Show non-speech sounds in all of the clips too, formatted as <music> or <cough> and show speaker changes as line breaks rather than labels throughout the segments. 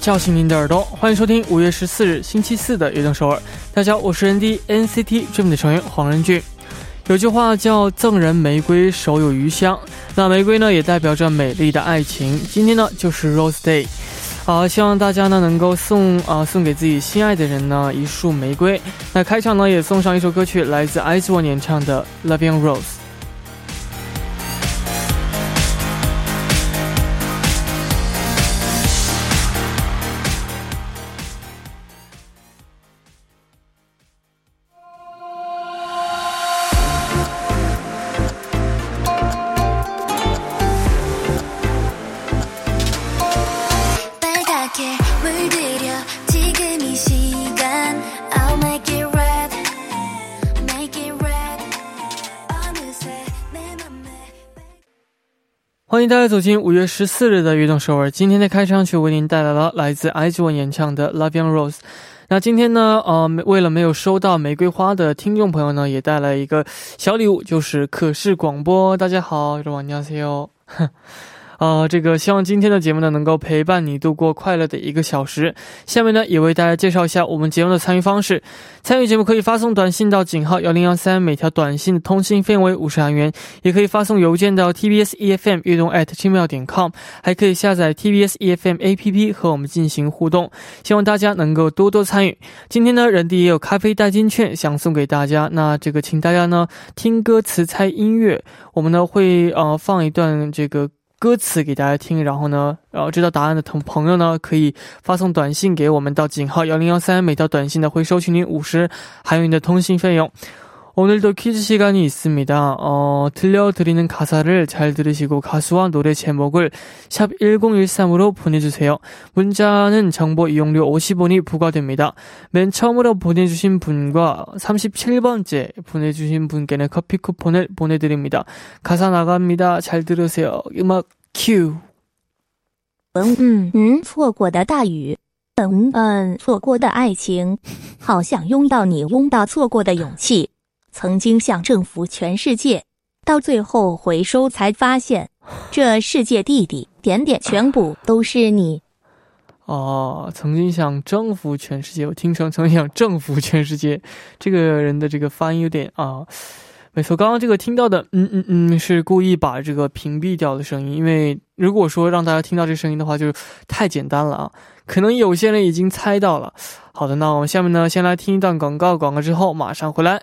叫醒您的耳朵，欢迎收听五月十四日星期四的《悦动首尔》。大家好，我是 ND NCT Dream 的成员黄仁俊。有句话叫“赠人玫瑰，手有余香”，那玫瑰呢，也代表着美丽的爱情。今天呢，就是 Rose Day，啊，希望大家呢能够送啊送给自己心爱的人呢一束玫瑰。那开场呢，也送上一首歌曲，来自 IZ*ONE 演唱的《Loving Rose》。欢迎大家走进五月十四日的悦动首尔。今天的开场曲为您带来了来自 IZ*ONE 演唱的《Loving Rose》。那今天呢，呃，为了没有收到玫瑰花的听众朋友呢，也带来一个小礼物，就是可视广播。大家好，여러분안녕하세요。 呃，这个希望今天的节目呢，能够陪伴你度过快乐的一个小时。下面呢，也为大家介绍一下我们节目的参与方式。参与节目可以发送短信到井号幺零幺三，每条短信的通信费为五十韩元；也可以发送邮件到 tbs efm 悦动 at gmail 点 com，还可以下载 tbs efm app 和我们进行互动。希望大家能够多多参与。今天呢，人弟也有咖啡代金券想送给大家，那这个请大家呢听歌词猜音乐，我们呢会呃放一段这个。歌词给大家听，然后呢，然后知道答案的同朋友呢，可以发送短信给我们到井号幺零幺三，每条短信呢会收取您五十韩元的通信费用。 오늘도 퀴즈 시간이 있습니다. 어, 들려드리는 가사를 잘 들으시고 가수와 노래 제목을 샵 1013으로 보내주세요. 문자는 정보 이용료 50원이 부과됩니다. 맨 처음으로 보내주신 분과 37번째 보내주신 분께는 커피 쿠폰을 보내드립니다. 가사 나갑니다. 잘 들으세요. 음악 큐.
嗯嗯，错过的大雨，嗯嗯，错过的爱情，好想拥到你，拥到错过的勇气。 曾经想征服全世界，到最后回收才发现，这世界地底点点全部都是你。
哦，曾经想征服全世界，我听成曾经想征服全世界，这个人的这个发音有点啊，没错，刚刚这个听到的，嗯嗯嗯，是故意把这个屏蔽掉的声音，因为如果说让大家听到这声音的话，就太简单了啊，可能有些人已经猜到了。好的，那我们下面呢，先来听一段广告，广告之后马上回来。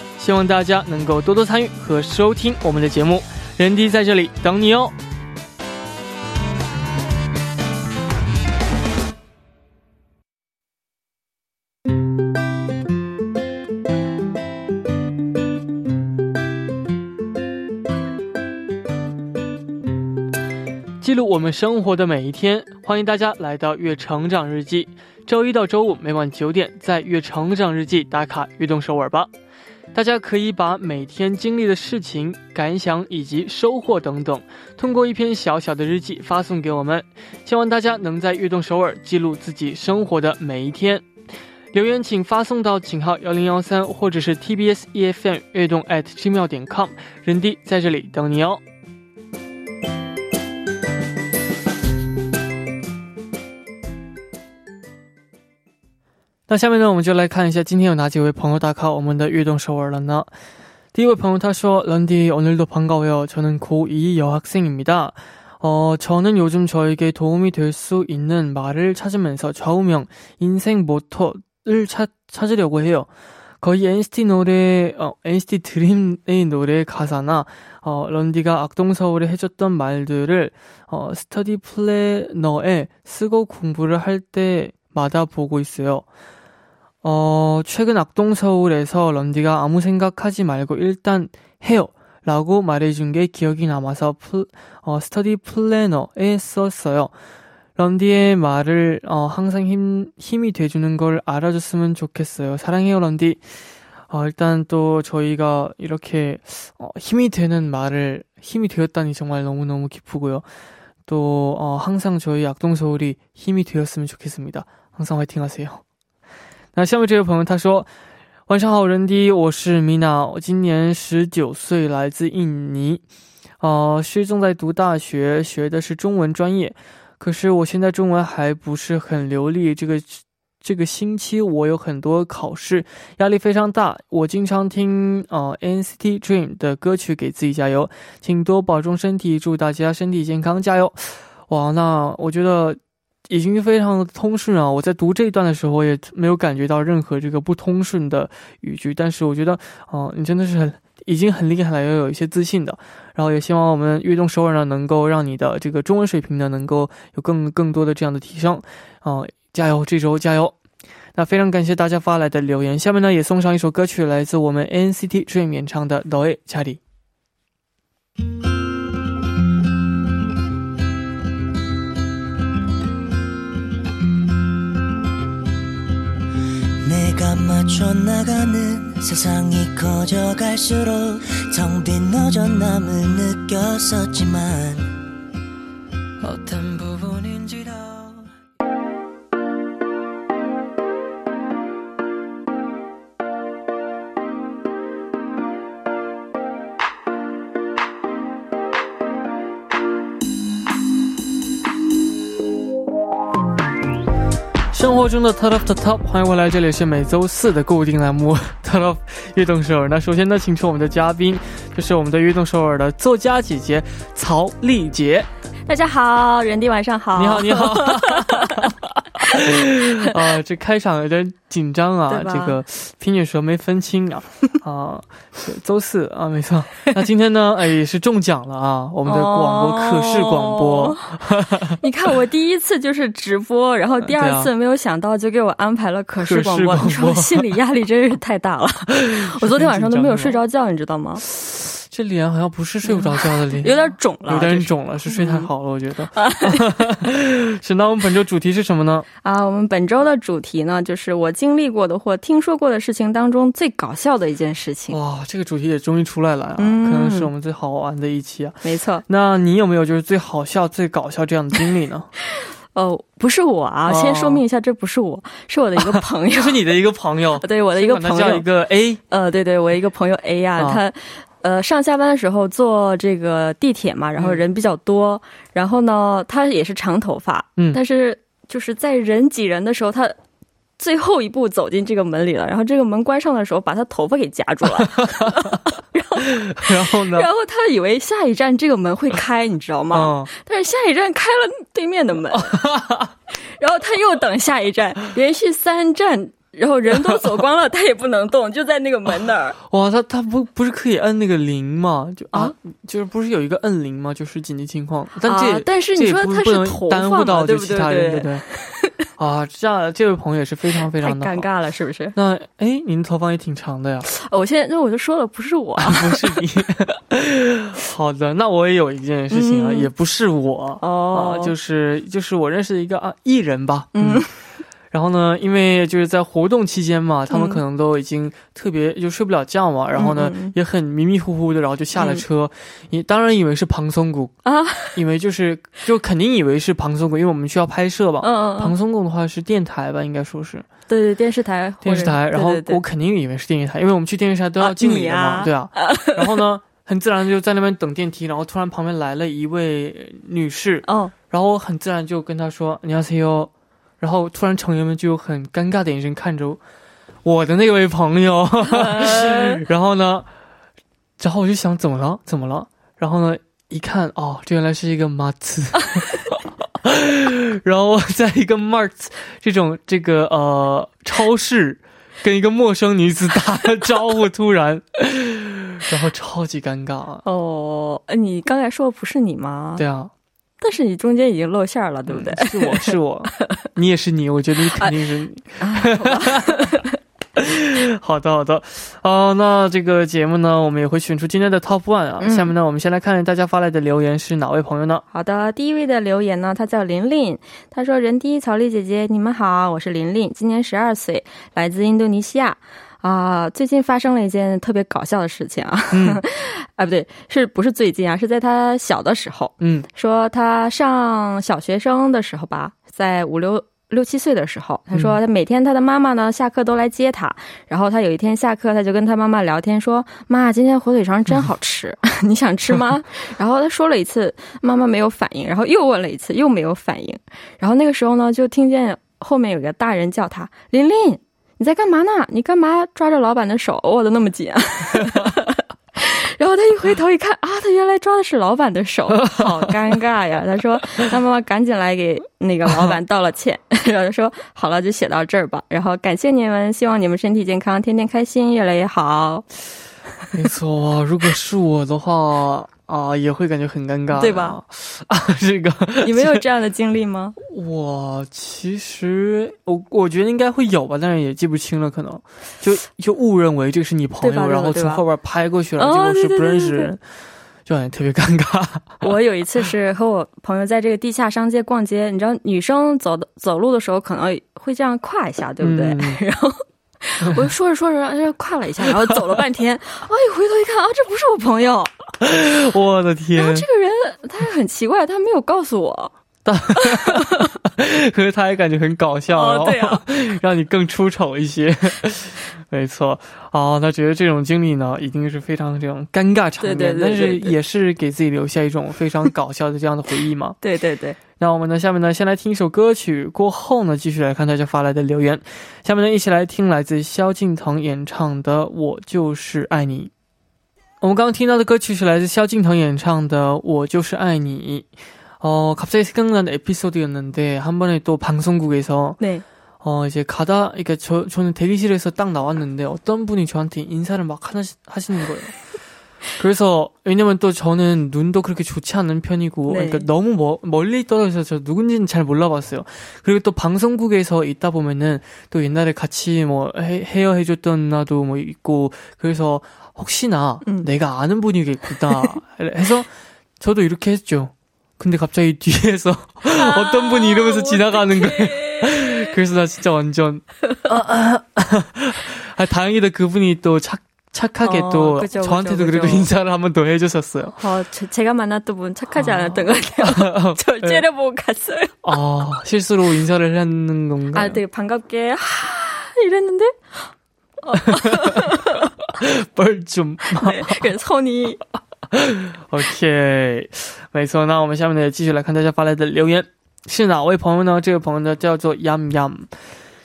希望大家能够多多参与和收听我们的节目。人弟在这里等你哦。生活的每一天，欢迎大家来到《月成长日记》。周一到周五每晚九点，在《月成长日记》打卡悦动首尔吧。大家可以把每天经历的事情、感想以及收获等等，通过一篇小小的日记发送给我们。希望大家能在悦动首尔记录自己生活的每一天。留言请发送到井号幺零幺三，或者是 TBS EFM 悦动 at gmail 点 com，人弟在这里等你哦。 那下面呢，我们就来看一下今天有哪几位朋友打卡我们的悦动首尔了呢？第一位朋友他说런디오늘도반가워요저는 고2 여학생입니다. 어, 저는 요즘 저에게 도움이 될 수 있는 말을 찾으면서 좌우명, 인생 모토를 찾, 찾으려고 해요. 거의 NCT 노래, 어, NCT 드림의 노래 가사나, 어, 런디가 악동서울에 해줬던 말들을, 어, 스터디 플래너에 쓰고 공부를 할 때마다 보고 있어요. 어, 최근 악동서울에서 런디가 아무 생각하지 말고 일단 해요. 라고 말해준 게 기억이 남아서 플, 어, 스터디 플래너에 썼어요. 런디의 말을 어, 항상 힘, 힘이 돼주는 걸 알아줬으면 좋겠어요. 사랑해요, 런디. 어, 일단 또 저희가 이렇게 어, 힘이 되는 말을 힘이 되었다니 정말 너무너무 기쁘고요. 또 어, 항상 저희 악동서울이 힘이 되었으면 좋겠습니다. 항상 화이팅 하세요. 那下面这位朋友他说晚上好，人弟，我是米娜，我今年十九岁，来自印尼，呃，是正在读大学，学的是中文专业。可是我现在中文还不是很流利，这个这个星期我有很多考试，压力非常大。我经常听呃 NCT Dream 的歌曲给自己加油，请多保重身体，祝大家身体健康，加油！哇，那我觉得。已经非常的通顺啊！我在读这一段的时候也没有感觉到任何这个不通顺的语句，但是我觉得，哦，你真的是很已经很厉害了，要有一些自信的。然后也希望我们悦动首尔呢，能够让你的这个中文水平呢，能够有更更多的这样的提升。哦，加油，这周加油！那非常感谢大家发来的留言，下面呢也送上一首歌曲，来自我们 NCT Dream 演唱的《너의자리》。
내가 맞춰 나가는 세상이 커져갈수록 텅빈 허전함을 느꼈었지만 어떤 부분인지 더
活中的 Top the Top，欢迎回来，这里是每周四的固定栏目 <laughs> Top 悦动首尔。那首先呢，请出我们的嘉宾，就是我们的悦动首尔的作家姐姐曹丽杰。
大家好，人弟晚上好。
你好，你好。<laughs> <laughs> 啊，这开场有点紧张啊，这个拼音说没分清啊。啊，周四啊，没错。那今天呢，哎，也是中奖了啊，我们的广播可视广播。
你看，我第一次就是直播，然后第二次没有想到就给我安排了可视广播，<laughs> 你说心理压力真是太大了。<laughs> 我昨天晚上都没有睡着觉，你知道吗？
这脸好像不是睡不着觉的脸，<laughs>
有点肿了，
有点肿了，是睡太好了，我觉得。<laughs> 是那我们本周主题是什么呢？
啊，我们本周的主题呢，就是我经历过的或听说过的事情当中最搞笑的一件事情。
哇，这个主题也终于出来了啊！可能是我们最好玩的一期啊。
没错。
那你有没有就是最好笑、最搞笑这样的经历呢？<laughs>
哦，不是我啊，先说明一下，这不是我，是我的一个朋友。
这是你的一个朋友？
对，我的一个朋友
叫一个 A。
呃，对对，我一个朋友 A 呀，他。呃，上下班的时候坐这个地铁嘛，然后人比较多，然后呢，他也是长头发，嗯，但是就是在人挤人的时候，他最后一步走进这个门里了，然后这个门关上的时候，把他头发给夹住了，然 <laughs> 后
然后呢，
然后他以为下一站这个门会开，你知道吗？但是下一站开了对面的门，<laughs> 然后他又等下一站，连续三站。然后人都走光了，他也不能动，就在那个门那儿。<laughs>
哇，他他不不是可以摁那个铃吗？就啊，就是不是有一个摁铃吗？就是紧急情况。但这
但是你说他是头
发到
对不
对？对对。<laughs> 啊，这样这位朋友也是非常非常
的尴尬了，是不是？
那哎，您头发也挺长的呀。
我现在那我就说了，不是我，
不是你。<laughs> 好的，那我也有一件事情啊，也不是我哦，就是就是我认识的一个啊艺人吧，嗯。然后呢，因为就是在活动期间嘛，他们可能都已经特别就睡不了觉嘛，然后呢也很迷迷糊糊的，然后就下了车，你当然以为是庞松谷啊，<laughs> 以为就是就肯定以为是庞松谷，因为我们需要拍摄吧，嗯嗯，庞松谷的话是电台吧，应该说是，
对对，电视台，
电视台，然后我肯定以为是电视台，因为我们去电视台都要敬礼的嘛，对啊，然后呢，很自然就在那边等电梯，然后突然旁边来了一位女士，哦，然后我很自然就跟她说，你好，CEO。然后突然成员们就很尴尬的眼神看着我的那位朋友，<laughs> 然后呢，然后我就想怎么了？怎么了？然后呢，一看哦，这原来是一个 a t <laughs> 然后在一个 mart 这种这个呃超市跟一个陌生女子打了招呼，突然，<laughs> 然后超级尴尬啊！
哦，你刚才说的不是你吗？
对啊。
但是你中间已经露馅了，对不对？
是我是我，<laughs> 你也是你，我觉得你肯定是你。<laughs> 好的，好的。哦，那这个节目呢，我们也会选出今天的 Top One 啊。下面呢，我们先来看大家发来的留言是哪位朋友呢？
好的，第一位的留言呢，他叫琳琳，他说：“人第一草莉姐姐，你们好，我是琳琳，今年十二岁，来自印度尼西亚。啊，最近发生了一件特别搞笑的事情啊。<laughs> 啊，不对，是不是最近啊？是在他小的时候。嗯，说他上小学生的时候吧，在五六。”六七岁的时候，他说他每天他的妈妈呢下课都来接他，然后他有一天下课，他就跟他妈妈聊天说：“妈，今天火腿肠真好吃，<laughs> 你想吃吗？” <laughs> 然后他说了一次，妈妈没有反应，然后又问了一次，又没有反应，然后那个时候呢，就听见后面有个大人叫他：“琳琳，你在干嘛呢？你干嘛抓着老板的手握的那么紧啊？” <laughs> 然后他一回头一看啊，他原来抓的是老板的手，好尴尬呀！他说他妈妈赶紧来给那个老板道了歉，<laughs> 然后说好了，就写到这儿吧。然后感谢你们，希望你们身体健康，天天开心，越来越好。
没错，如果是我的话。啊，也会感觉很尴尬，
对吧？
啊，这个
你没有这样的经历吗？
我其实我我觉得应该会有吧，但是也记不清了，可能就就误认为这是你朋友，然后从后边拍过去了，结果是不认识人，就感觉特别尴尬。<laughs>
我有一次是和我朋友在这个地下商街逛街，你知道女生走的走路的时候可能会这样跨一下，对不对？<laughs> 然后。<laughs> 我说着说着，就跨了一下，然后走了半天，哎，回头一看啊，这不是我朋友，<laughs>
我的天！
然后这个人他很奇怪，他没有告诉我。<laughs>
但可是他也感觉很搞笑，
对啊，
让你更出丑一些。没错，哦，他觉得这种经历呢，一定是非常这种尴尬场面，但是也是给自己留下一种非常搞笑的这样的回忆嘛。
对对对。
那我们呢，下面呢，先来听一首歌曲，过后呢，继续来看大家发来的留言。下面呢，一起来听来自萧敬腾演唱的《我就是爱你》。我们刚刚听到的歌曲是来自萧敬腾演唱的《我就是爱你》。 어, 갑자기 생각난 에피소드였는데, 한 번에 또 방송국에서, 네. 어, 이제 가다, 그러니까 저, 저는 대기실에서 딱 나왔는데, 어떤 분이 저한테 인사를 막 하나, 하시는 거예요. 그래서, 왜냐면 또 저는 눈도 그렇게 좋지 않은 편이고, 네. 그러니까 너무 머, 멀리 떨어져서 저 누군지는 잘 몰라봤어요. 그리고 또 방송국에서 있다 보면은, 또 옛날에 같이 뭐, 해, 헤어 해줬던 나도 뭐 있고, 그래서 혹시나 음. 내가 아는 분이겠구나 <laughs> 해서, 저도 이렇게 했죠. 근데 갑자기 뒤에서 아, <laughs> 어떤 분이 이러면서 지나가는 거예요. <laughs> 그래서 나 진짜 완전 아, 다행히도 그분이 또 착, 착하게 어, 또 그죠, 저한테도 그죠, 그래도 그죠. 인사를 한 번 더 해주셨어요.
어, 제, 가 만났던 분 착하지 아. 않았던 것 같아요. 절 <laughs> 네. 째려보고 갔어요.
아 실수로 인사를 하는 건가요?
아 되게 반갑게 하 이랬는데 <laughs>
뻘좀 <laughs>
네, 그래서 손이
OK，没错。那我们下面呢，继续来看大家发来的留言，是哪位朋友呢？这位朋友呢叫做 Yam Yam。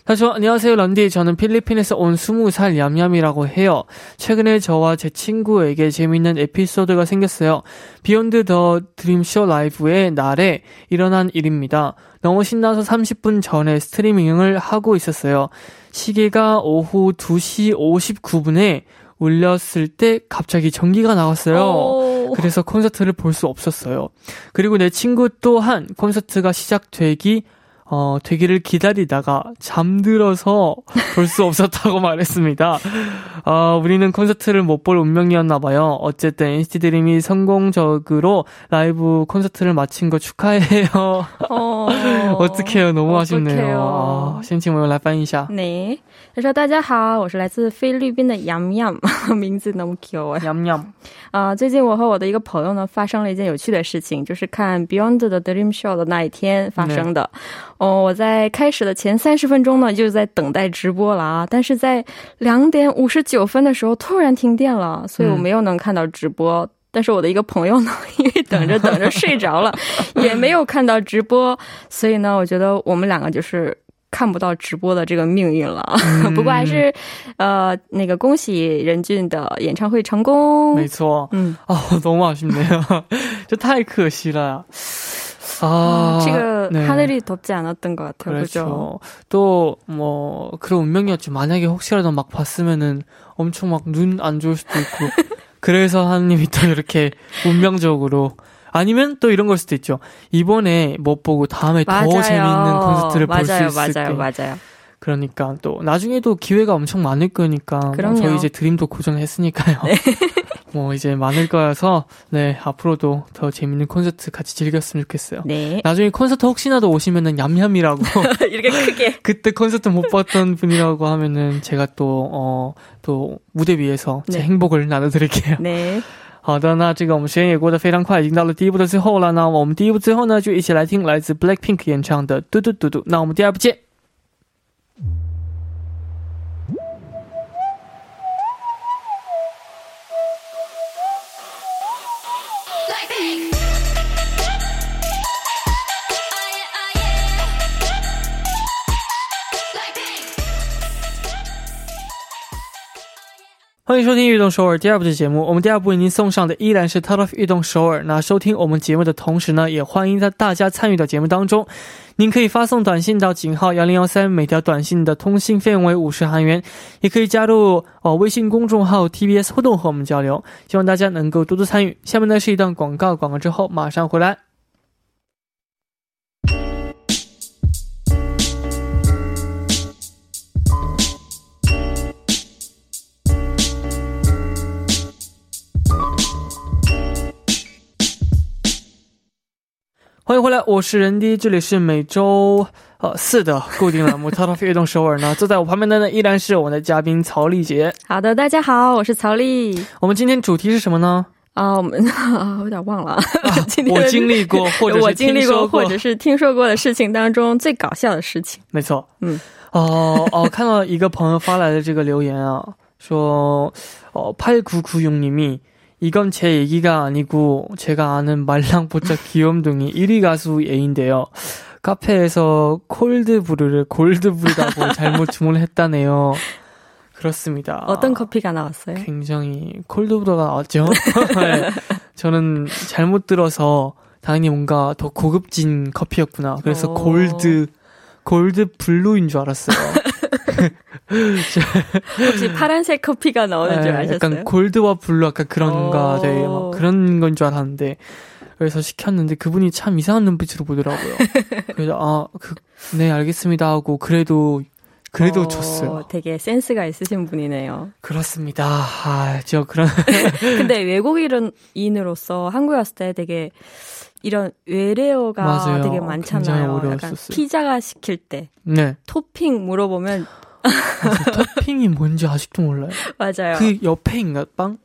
他说：“안녕하세요 런디 저는 필리핀에서온스무살얌얌이라고 해요 최근에 저와 제 친구에게 재밌는 에피소드가 생겼어요 비욘드 더 드림쇼 라이브의 날에 일어난 일입니다 너무 신나서 30분 전에 스트리밍을 하고 있었어요. 시계가 오후 2시 59분에 울렸을 때 갑자기 전기가 나왔어요. 오. 그래서 콘서트를 볼 수 없었어요. 그리고 내 친구 또한 콘서트가 시작되기 어, 되기를 기다리다가 잠들어서 볼 수 없었다고 <laughs> 말했습니다. 어, 우리는 콘서트를 못 볼 운명이었나 봐요. 어쨌든 NCT 드림이 성공적으로 라이브 콘서트를 마친 거 축하해요. 어, <laughs> 어떡해요. 너무 아쉽네요. 아, 先请我来翻译一下.
네. 他说大家好，我是来自菲律宾的洋洋，名字너무 귀여워。 洋洋啊，最近我和我的一个朋友呢发生了一件有趣的事情，就是看 <laughs> Beyond the Dream Show 的那一天发生的。 哦，我在开始的前三十分钟呢，就在等待直播了啊！但是在两点五十九分的时候突然停电了，所以我没有能看到直播。但是我的一个朋友呢，<laughs> 因为等着等着睡着了，也没有看到直播，所以呢，我觉得我们两个就是看不到直播的这个命运了。<laughs> 不过还是，呃，那个恭喜任俊的演唱会成功。
没错，嗯，哦，너무아쉽네요<laughs> 这太可惜了。
아, 지금 네. 하늘이 덥지 않았던 것 같아요. 그렇죠.
또뭐 그런 운명이었죠. 만약에 혹시라도 막 봤으면은 엄청 막 눈 안 좋을 수도 있고 <laughs> 그래서 하느님이 또 이렇게 운명적으로 아니면 또 이런 걸 수도 있죠. 이번에 못 보고 다음에 맞아요. 더 재미있는 콘서트를 볼 수 있을
맞아요, 맞아요, 맞아요.
그러니까 또 나중에도 기회가 엄청 많을 거니까 뭐 저희 이제 드림도 고정했으니까요. 네. <laughs> 뭐 이제 많을 거여서 네 앞으로도 더 재밌는 콘서트 같이 즐겼으면 좋겠어요. 네. 나중에 콘서트 혹시나도 오시면은 얌얌이라고 <laughs>
이렇게 크게 <laughs>
그때 콘서트 못 봤던 분이라고 하면은 제가 또 어또 어, 무대 위에서 제 네. 행복을 나눠드릴게요. 네.好的，那这个我们时间也过得非常快，已经到了第一部的最后了。那我们第一部最后呢，就一起来听来自 Blackpink 演唱的《嘟嘟嘟嘟》。那我们第二部见。 欢迎收听《运动首尔》第二部的节目。我们第二部为您送上的依然是 Top of 运动首尔。那收听我们节目的同时呢，也欢迎在大家参与到节目当中。您可以发送短信到井号幺零幺三，每条短信的通信费用为五十韩元。也可以加入哦微信公众号 TBS 互动和我们交流。希望大家能够多多参与。下面呢是一段广告，广告之后马上回来。欢迎回来，我是任迪，这里是每周呃四的固定栏目《Top of 运动首尔》呢。坐在我旁边的呢依然是我们的嘉宾曹丽杰。
好的，大家好，我是曹丽。
我们今天主题是什么呢？
啊，我们啊，有点忘了。<laughs>
我经历过，<laughs> 或者
我经历过，或者是听说过的事情当中最搞笑的事情。
没错，嗯，哦哦，看到一个朋友发来的这个留言啊，说哦，팔구구육님이 이건 제 얘기가 아니고 제가 아는 말랑보짝 <laughs> 귀염둥이 1위 가수 A인데요. 카페에서 콜드브루를 골드브루라고 <laughs> 잘못 주문했다네요. 그렇습니다.
어떤 커피가 나왔어요?
굉장히 콜드브루가 나왔죠. <laughs> 네. 저는 잘못 들어서 당연히 뭔가 더 고급진 커피였구나. 그래서 오. 골드 골드 블루인 줄 알았어요.
혹시 파란색 커피가 나오는 네, 줄 아셨어요?
약간 골드와 블루 약간 그런가 되게 막 그런 건 줄 알았는데 그래서 시켰는데 그분이 참 이상한 눈빛으로 보더라고요. <laughs> 그래서 아 그 네 알겠습니다 하고 그래도 그래도 어, 줬어요.
되게 센스가 있으신 분이네요.
그렇습니다. 아, 저 그런. <laughs>
근데 외국인으로서 한국에 왔을 때 되게 이런 외래어가 맞아요. 되게 많잖아요. 약간 피자가 시킬 때 네. 토핑 물어보면
토핑이 뭔지 아직도 몰라요.
맞아요.
그 옆에인가 빵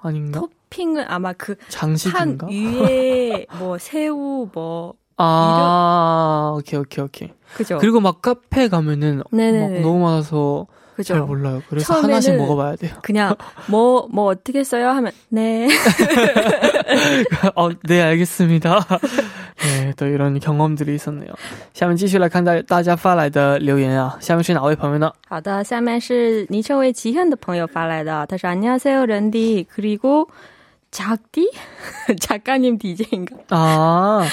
아닌가?
토핑은 아마 그
장식인가?
위에 뭐 새우 뭐
아, 이런... 오케이 오케이 오케이. 그죠. 그리고 막 카페 가면은 네네네. 막 너무 많아서 그죠? 잘 몰라요. 그래서 하나씩 먹어봐야 돼요.
그냥 뭐 <laughs> 뭐 어떻게 써요 하면 네. <laughs>
어, 네 알겠습니다. <laughs> 네, 또 이런 경험들이 있었네요.
下面继续来看大大家发来的留言啊。下面是哪位朋友呢？好的，下面是昵称为지현的朋友发来的。他说 안녕하세요 런디 그리고 작디 작가님 DJ인가? 아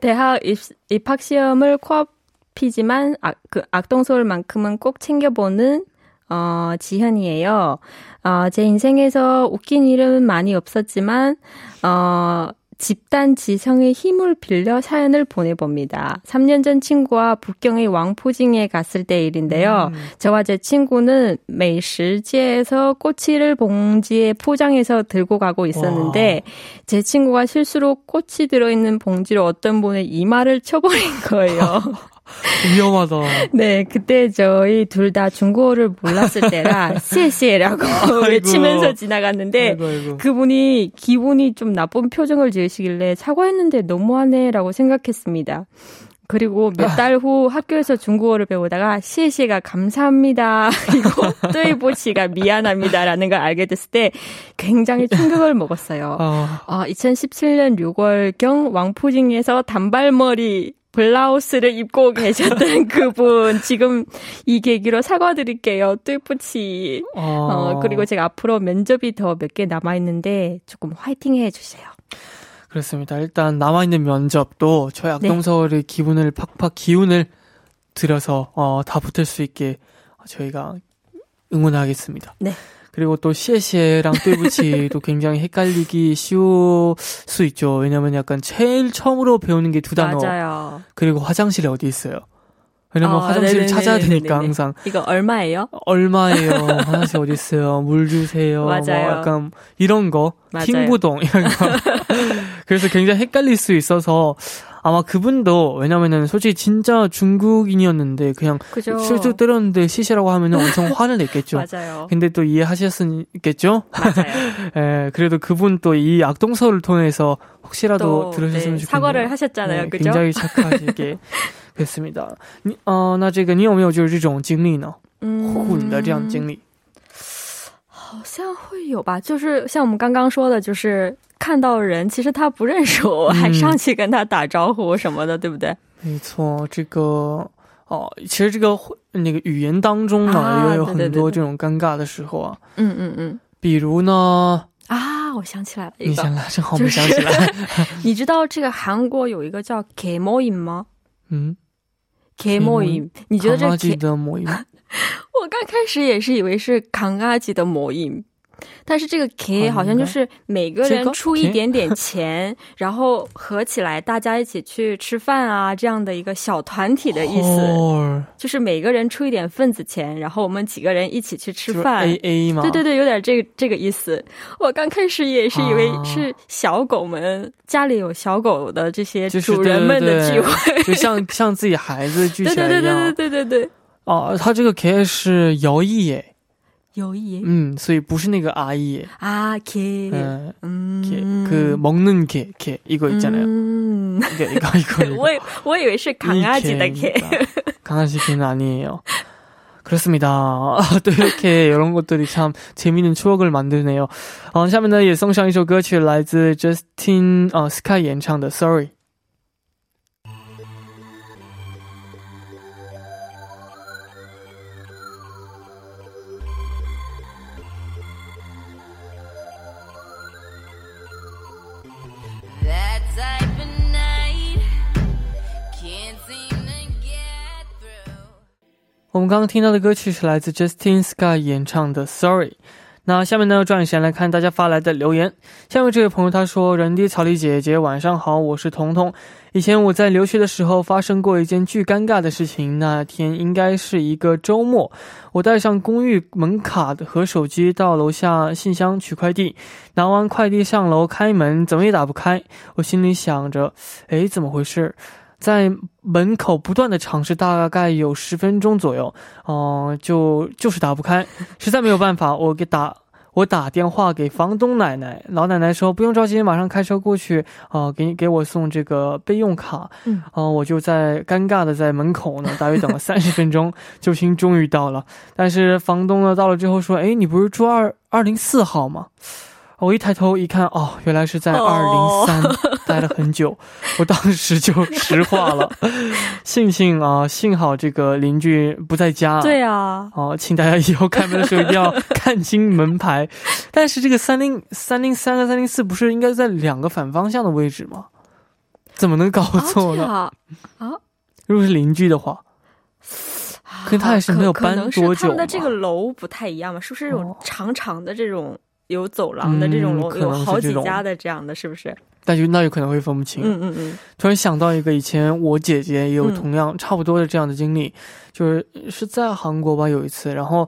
대학 입, 입학 시험을 코앞이지만 아, 그 악동서울만큼은 꼭 챙겨보는 어, 지현이에요. 어, 제 인생에서 웃긴 일은 많이 없었지만, 어, 집단 지성의 힘을 빌려 사연을 보내봅니다. 3년 전 친구와 북경의 왕포징에 갔을 때 일인데요. 음. 저와 제 친구는 매실지에서 꼬치를 봉지에 포장해서 들고 가고 있었는데 와. 제 친구가 실수로 꼬치 들어있는 봉지로 어떤 분의 이마를 쳐버린 거예요. <laughs> <laughs>
위험하다.
네, 그때 저희 둘 다 중국어를 몰랐을 때라 <laughs> 씨에씨에라고 외치면서 지나갔는데 아이고, 아이고. 그분이 기분이 좀 나쁜 표정을 지으시길래 사과했는데 너무하네라고 생각했습니다. 그리고 몇 달 후 학교에서 중국어를 배우다가 시에시가 감사합니다. <laughs> 이거 뜨이보치가 미안합니다라는 걸 알게 됐을 때 굉장히 충격을 먹었어요. 어. 어, 2017년 6월경 왕푸징에서 단발머리 블라우스를 입고 계셨던 <laughs> 그분 지금 이 계기로 사과드릴게요. 뚜이뿌치. 어. 어, 그리고 제가 앞으로 면접이 더 몇 개 남아 있는데 조금 화이팅 해 주세요.
그렇습니다. 일단 남아있는 면접도 저희 악동서울의 네. 기분을 팍팍 기운을 들여서 어, 다 붙을 수 있게 저희가 응원하겠습니다. 네. 그리고 또 시에시에랑 뚜이부치도 굉장히 헷갈리기 쉬울 수 있죠. 왜냐면 약간 제일 처음으로 배우는 게 두 단어. 맞아요. 그리고 화장실에 어디 있어요? 왜냐면 화장실을 찾아야 되니까 항상.
이거 얼마예요?
얼마예요? 화장실 어디 있어요? 물 주세요.
맞아요. 뭐
약간 이런 거.
맞아요.
팅부동 이런 거. <laughs> 그래서 굉장히 헷갈릴 수 있어서 아마 그분도 왜냐면은 솔직히 진짜 중국인이었는데 그냥
그죠.
실수 때렸는데 시시라고 하면은 엄청 <laughs> 화를 냈겠죠.
맞아요.
근데 또 이해하셨겠죠?
맞아요. <laughs>
예, 그래도 그분 또 이 악동서를 통해서 혹시라도 들으셨으면
네,
좋겠네요.
사과를 하셨잖아요.
네,
그죠?
굉장히 착하시게 <laughs> 됐습니다. 你呃，那这个你有没有就是这种经历呢？混的这样经历？
好像会有吧，就是像我们刚刚说的，就是 看到人，其实他不认识我，我还上去跟他打招呼什么的，对不对？
没错，这个哦，其实这个那个语言当中呢，
啊
也有很多这种尴尬的时候啊。
嗯嗯嗯。
比如呢？
啊，我想起来了一个，
你想来，正好没想起来。<laughs> <laughs>
你知道这个韩国有一个叫 K 模音吗？
嗯
，K 模音，你觉得这
K 的魔音？
我刚开始也是以为是康阿吉的魔音。但是这个 K 好像就是每个人出一点点钱，然后合起来大家一起去吃饭啊，这样的一个小团体的意思。就是每个人出一点份子钱，然后我们几个人一起去吃饭。
A A 吗？
对对对，有点这个这个意思。我刚开始也是以为是小狗们家里有小狗的这些主人们的聚会，
就像像自己孩子聚起来 <laughs>
一样。对对对对对对对。
哦，他这个 K 是摇曳耶。
有意，
嗯，所以不是那个阿姨
啊，K，
嗯，K 그먹는 K K 이거있잖아요
음.
이거이거이거
我我以为是강아지的 K，
강아지 K는 아니에요. <laughs> 그렇습니다. <laughs> 또 이렇게 이런 것들이 참 재미있는 추억을 만드네요. 어, 下面呢也送上一首歌曲，来自 Justin 呃 Sky 演唱的 Sorry。 我们刚刚听到的歌曲是来自 Justin Sky 演唱的 Sorry。那下面呢，抓紧时间来看大家发来的留言。下面这位朋友他说：“人低草莉姐姐，晚上好，我是彤彤。以前我在留学的时候发生过一件巨尴尬的事情。那天应该是一个周末，我带上公寓门卡和手机到楼下信箱取快递，拿完快递上楼开门，怎么也打不开。我心里想着，哎，怎么回事？”在门口不断的尝试，大概有十分钟左右，哦、呃，就就是打不开，<laughs> 实在没有办法，我给打我打电话给房东奶奶，老奶奶说不用着急，马上开车过去，啊、呃，给给我送这个备用卡，嗯，我就在尴尬的在门口呢，大约等了 <laughs> 三十分钟，救星终于到了，但是房东呢到了之后说，哎，你不是住二二零四号吗？我一抬头一看，哦，原来是在二零三待了很久，我当时就石化了。<laughs> 幸幸啊，幸好这个邻居不在家。
对啊，
哦，请大家以后开门的时候一定要看清门牌。但是这个三零三零三和三零四不是应该在两个反方向的位置吗？怎么能搞错呢？
啊，
如果是邻居的话。可他也是没有搬多久。
他们的这个楼不太一样嘛？是不是这种长长的这种？有走廊的这种楼、嗯，有好几家的这样的，是不是？
但就那有可能会分不清。
嗯嗯嗯。
突然想到一个，以前我姐姐也有同样差不多的这样的经历，嗯、就是是在韩国吧，有一次，然后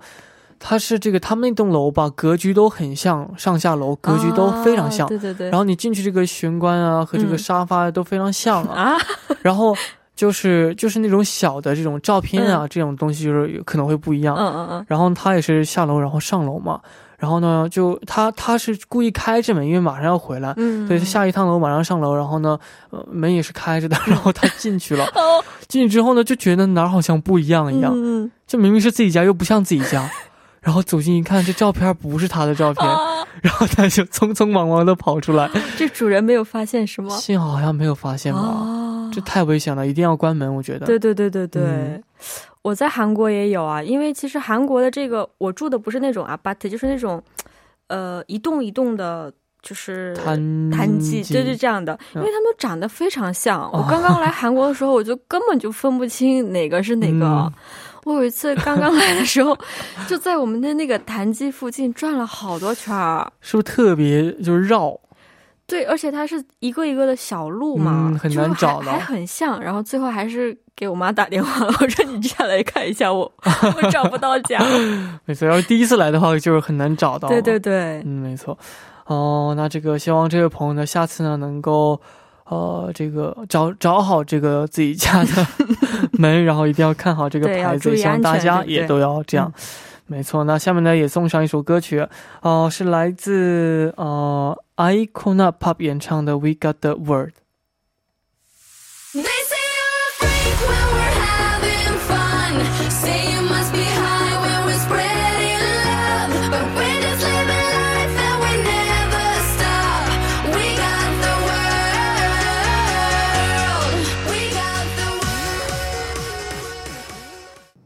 她是这个他们那栋楼吧，格局都很像，上下楼格局都非常像。
啊、对对对。
然后你进去这个玄关啊和这个沙发都非常像啊。
啊。<laughs>
然后。就是就是那种小的这种照片啊，嗯、这种东西就是可能会不一样。
嗯嗯嗯。
然后他也是下楼，然后上楼嘛。然后呢，就他他是故意开着门，因为马上要回来，
嗯，
所以他下一趟楼马上上楼。然后呢，呃，门也是开着的。然后他进去了，<laughs>
哦，
进去之后呢，就觉得哪儿好像不一样一样，
嗯，
就明明是自己家，又不像自己家。<laughs> 然后走近一看，这照片不是他的照片，
啊、
然后他就匆匆忙忙的跑出来。
这主人没有发现是吗？
幸好好像没有发现吧。
啊、
这太危险了，一定要关门。我觉得。
对对对对对。嗯我在韩国也有啊，因为其实韩国的这个我住的不是那种 apart，就是那种，呃，一栋一栋的，就是
单
机，就是这样的，因为他们长得非常像。我刚刚来 <laughs> 韩国的时候，我就根本就分不清哪个是哪个。
嗯、
我有一次刚刚来的时候，就在我们的那个坛机附近转了好多圈儿，
是不是特别就是绕？
对，而且它是一个一个的小路嘛，
嗯、很难找
还很像，然后最后还是给我妈打电话，<laughs> 我说你下来看一下我，我找不到家。<laughs>
没错，要是第一次来的话就是很难找到。
对对对，
嗯，没错。哦，那这个希望这位朋友呢，下次呢能够，呃，这个找找好这个自己家的门，<laughs> 然后一定要看好这个牌子，希望大家也都要这样。没错，那下面呢也送上一首歌曲，哦，是来自呃 Icona Pop 演唱的《We Got the Word》。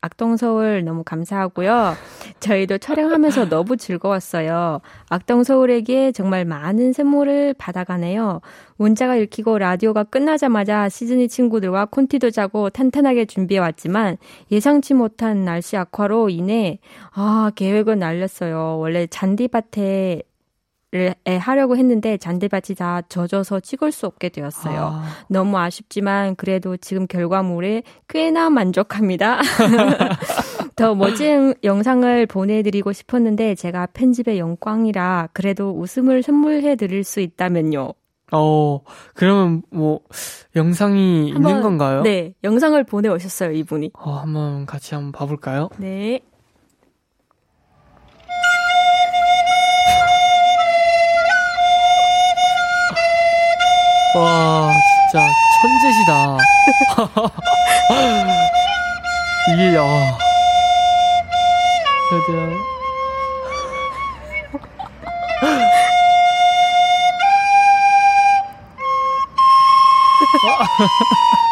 악동서울 너무 감사하고요. 저희도 촬영하면서 <laughs> 너무 즐거웠어요. 악동서울에게 정말 많은 선물을 받아가네요. 문자가 읽히고 라디오가 끝나자마자 시즈니 친구들과 콘티도 자고 탄탄하게 준비해왔지만 예상치 못한 날씨 악화로 인해 아 계획은 날렸어요. 원래 잔디밭에 에 하려고 했는데 잔디밭이 다 젖어서 찍을 수 없게 되었어요. 아. 너무 아쉽지만 그래도 지금 결과물에 꽤나 만족합니다. <laughs> <laughs> 더 멋진 영상을 보내드리고 싶었는데 제가 편집의 영광이라 그래도 웃음을 선물해 드릴 수 있다면요.
어, 그러면 뭐 영상이 한번, 있는 건가요?
네, 영상을 보내 오셨어요 이분이.
어, 한번 같이 한번 봐볼까요?
네.
와, 진짜 천재시다. <laughs> 이게, 야. 최대한. <laughs>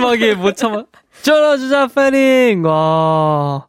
마지막에 못 참아. 쩔어주자, 패닝! 와.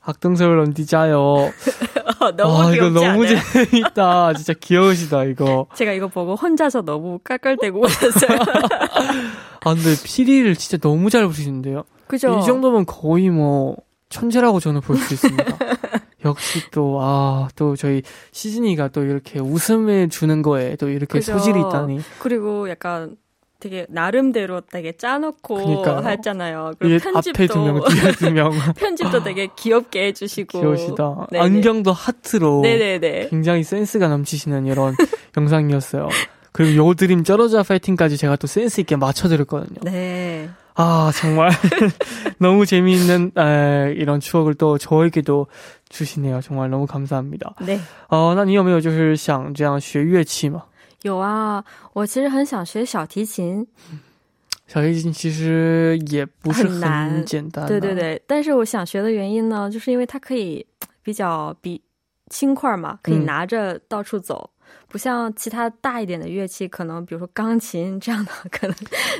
학동서울 런디자요. <laughs>
너무 아,
이거 너무 않아요? 재밌다. 진짜 귀여우시다, 이거.
제가 이거 보고 혼자서 너무 깔깔대고 웃었어요. <laughs>
아, 근데 피리를 진짜 너무 잘 부르시는데요?
그죠?
이 정도면 거의 뭐, 천재라고 저는 볼 수 있습니다. <laughs> 역시 또, 아, 또 저희 시즈니가 또 이렇게 웃음을 주는 거에 또 이렇게 그죠? 소질이 있다니.
그리고 약간 되게 나름대로 되게 짜놓고 그러니까요. 했잖아요. 그리고 편집도 앞에 두 명, 뒤에 두 명. <laughs> 편집도 되게 귀엽게 해주시고.
귀여우시다. 네네. 안경도 하트로. 네네네. 굉장히 센스가 넘치시는 이런 <laughs> 영상이었어요. 그리고 요드림 쩔어자 파이팅까지 제가 또 센스 있게 맞춰드렸거든요.
네.
아 정말 <laughs> 너무 재미있는 에, 이런 추억을 또 저에게도 주시네요. 정말 너무 감사합니다.
네.
哦，那你有没有就是想这样学乐器吗？
有啊，我其实很想学小提琴。
小提琴其实也不是很简单，
对对对。但是我想学的原因呢，就是因为它可以比较比轻快嘛，可以拿着到处走，不像其他大一点的乐器，可能比如说钢琴这样的，<laughs> 可能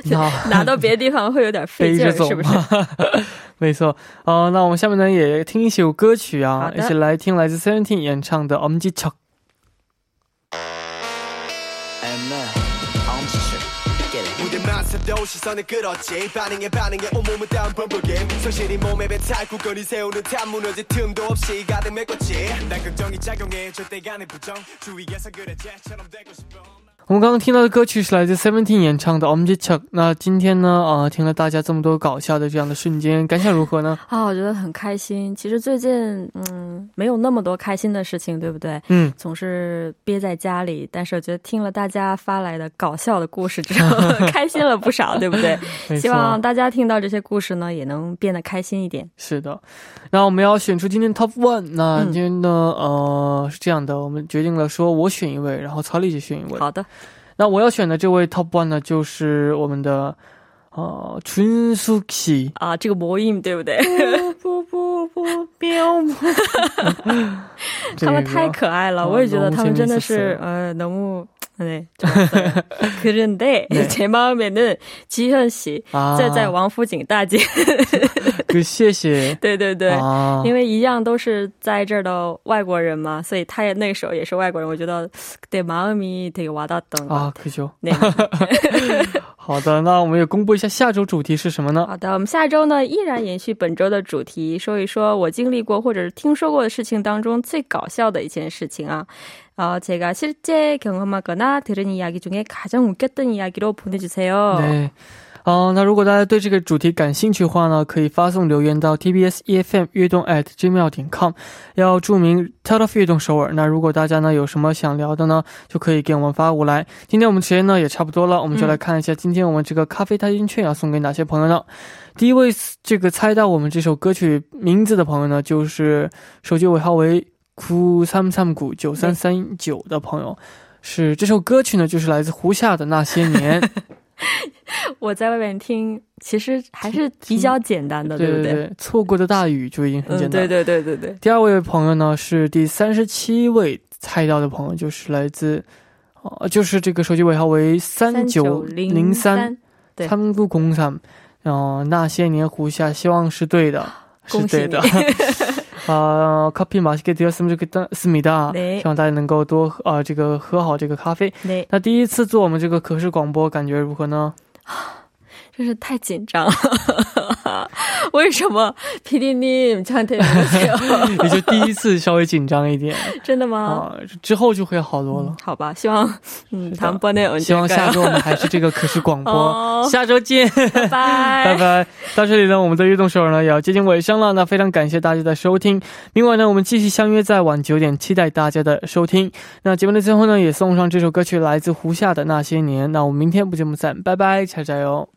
<laughs> 拿到别的地方会有点费劲，是不是？<laughs>
没错。哦，那我们下面呢也听一首歌曲啊，一起来听来自 Seventeen 演唱的《 엄지척》。 도 시선을 끌었지. 반응에 반응에 온몸은 다운 범벅임 성실히 몸에 배탈 굳건히 세우는 탑 무너질 틈도 없이 가득 메꿨지. 난 걱정이 작용해 절대 간의 부정. 주위에서 그래 쟤처럼 되고 싶어 我们刚刚听到的歌曲是来自 Seventeen 演唱的《Omji Chuck》。那今天呢，啊，听了大家这么多搞笑的这样的瞬间，感想如何呢？
啊，我觉得很开心。其实最近，嗯，没有那么多开心的事情，对不对？嗯，总是憋在家里。但是我觉得听了大家发来的搞笑的故事之后，<laughs> 开心了不少，对不对？希望大家听到这些故事呢，也能变得开心一点。
是的。那我们要选出今天 Top One。那今天呢，呃，是这样的，我们决定了说我选一位，然后曹丽姐选一位。
好的。
那我要选的这位 Top One 呢，就是我们的呃，春苏琪
啊，这个魔音对不对？
不不不不，喵！<laughs>
他们太可爱了，我也觉得他们真的是呃，너무 네， <laughs> 그런데제마음에는<laughs> 吉현씨在在王府井大街。<laughs>
그谢谢。
对对对，因为一样都是在这儿的外国人嘛，所以他也那时候也是外国人。我觉得对마음이되게와닿던
啊，可就。好的，那我们也公布一下下周主题是什么呢？
好的，我们下周呢依然延续本周的主题，说一说我经历过或者是听说过的事情当中最搞笑的一件事情啊。 啊，제가실제경험하거나들은이야기중에가장웃겼던이야기로보내주세요
네。 哦，那如果大家对这个主题感兴趣的话呢，可以发送留言到 TBS EFM 悦动 at gmail 点 com，要注明 Tell of 悦动首尔。那如果大家呢有什么想聊的呢，就可以给我们发过来。今天我们时间呢也差不多了，我们就来看一下今天我们这个咖啡代金券要送给哪些朋友呢？第一位这个猜到我们这首歌曲名字的朋友呢，就是手机尾号为 ku 三三九九三三九的朋友，是这首歌曲呢，就是来自胡夏的那些年。<laughs> <laughs>
我在外面听，其实还是比较简单的，对不对？
错过的大雨就已经很简单。
对对对对对。
第二位朋友呢是第三十七位猜到的朋友，就是来自，哦，就是这个手机尾号为三九零三，仓库工厂，然后那些年胡夏，希望是对的，是对的。<laughs> 啊，咖啡马西给第二次这个思密达，希望大家能够多啊，这个喝好这个咖啡。那第一次做我们这个可视广播，感觉如何呢？
真是太紧张了，为什么？P D <laughs> 你这样对
也就第一次稍微紧张一点，<laughs>
真的吗？
啊，之后就会好多了。
好吧，希望嗯，他们播内。
希望下周我们还是这个可视广播，<laughs> 下周见，
拜拜
拜拜。到这里呢，我们的运动手呢也要接近尾声了。那非常感谢大家的收听，明晚呢我们继续相约在晚九点，期待大家的收听。那节目的最后呢，也送上这首歌曲，来自胡夏的那些年。那我们明天不见不散，拜拜，加油！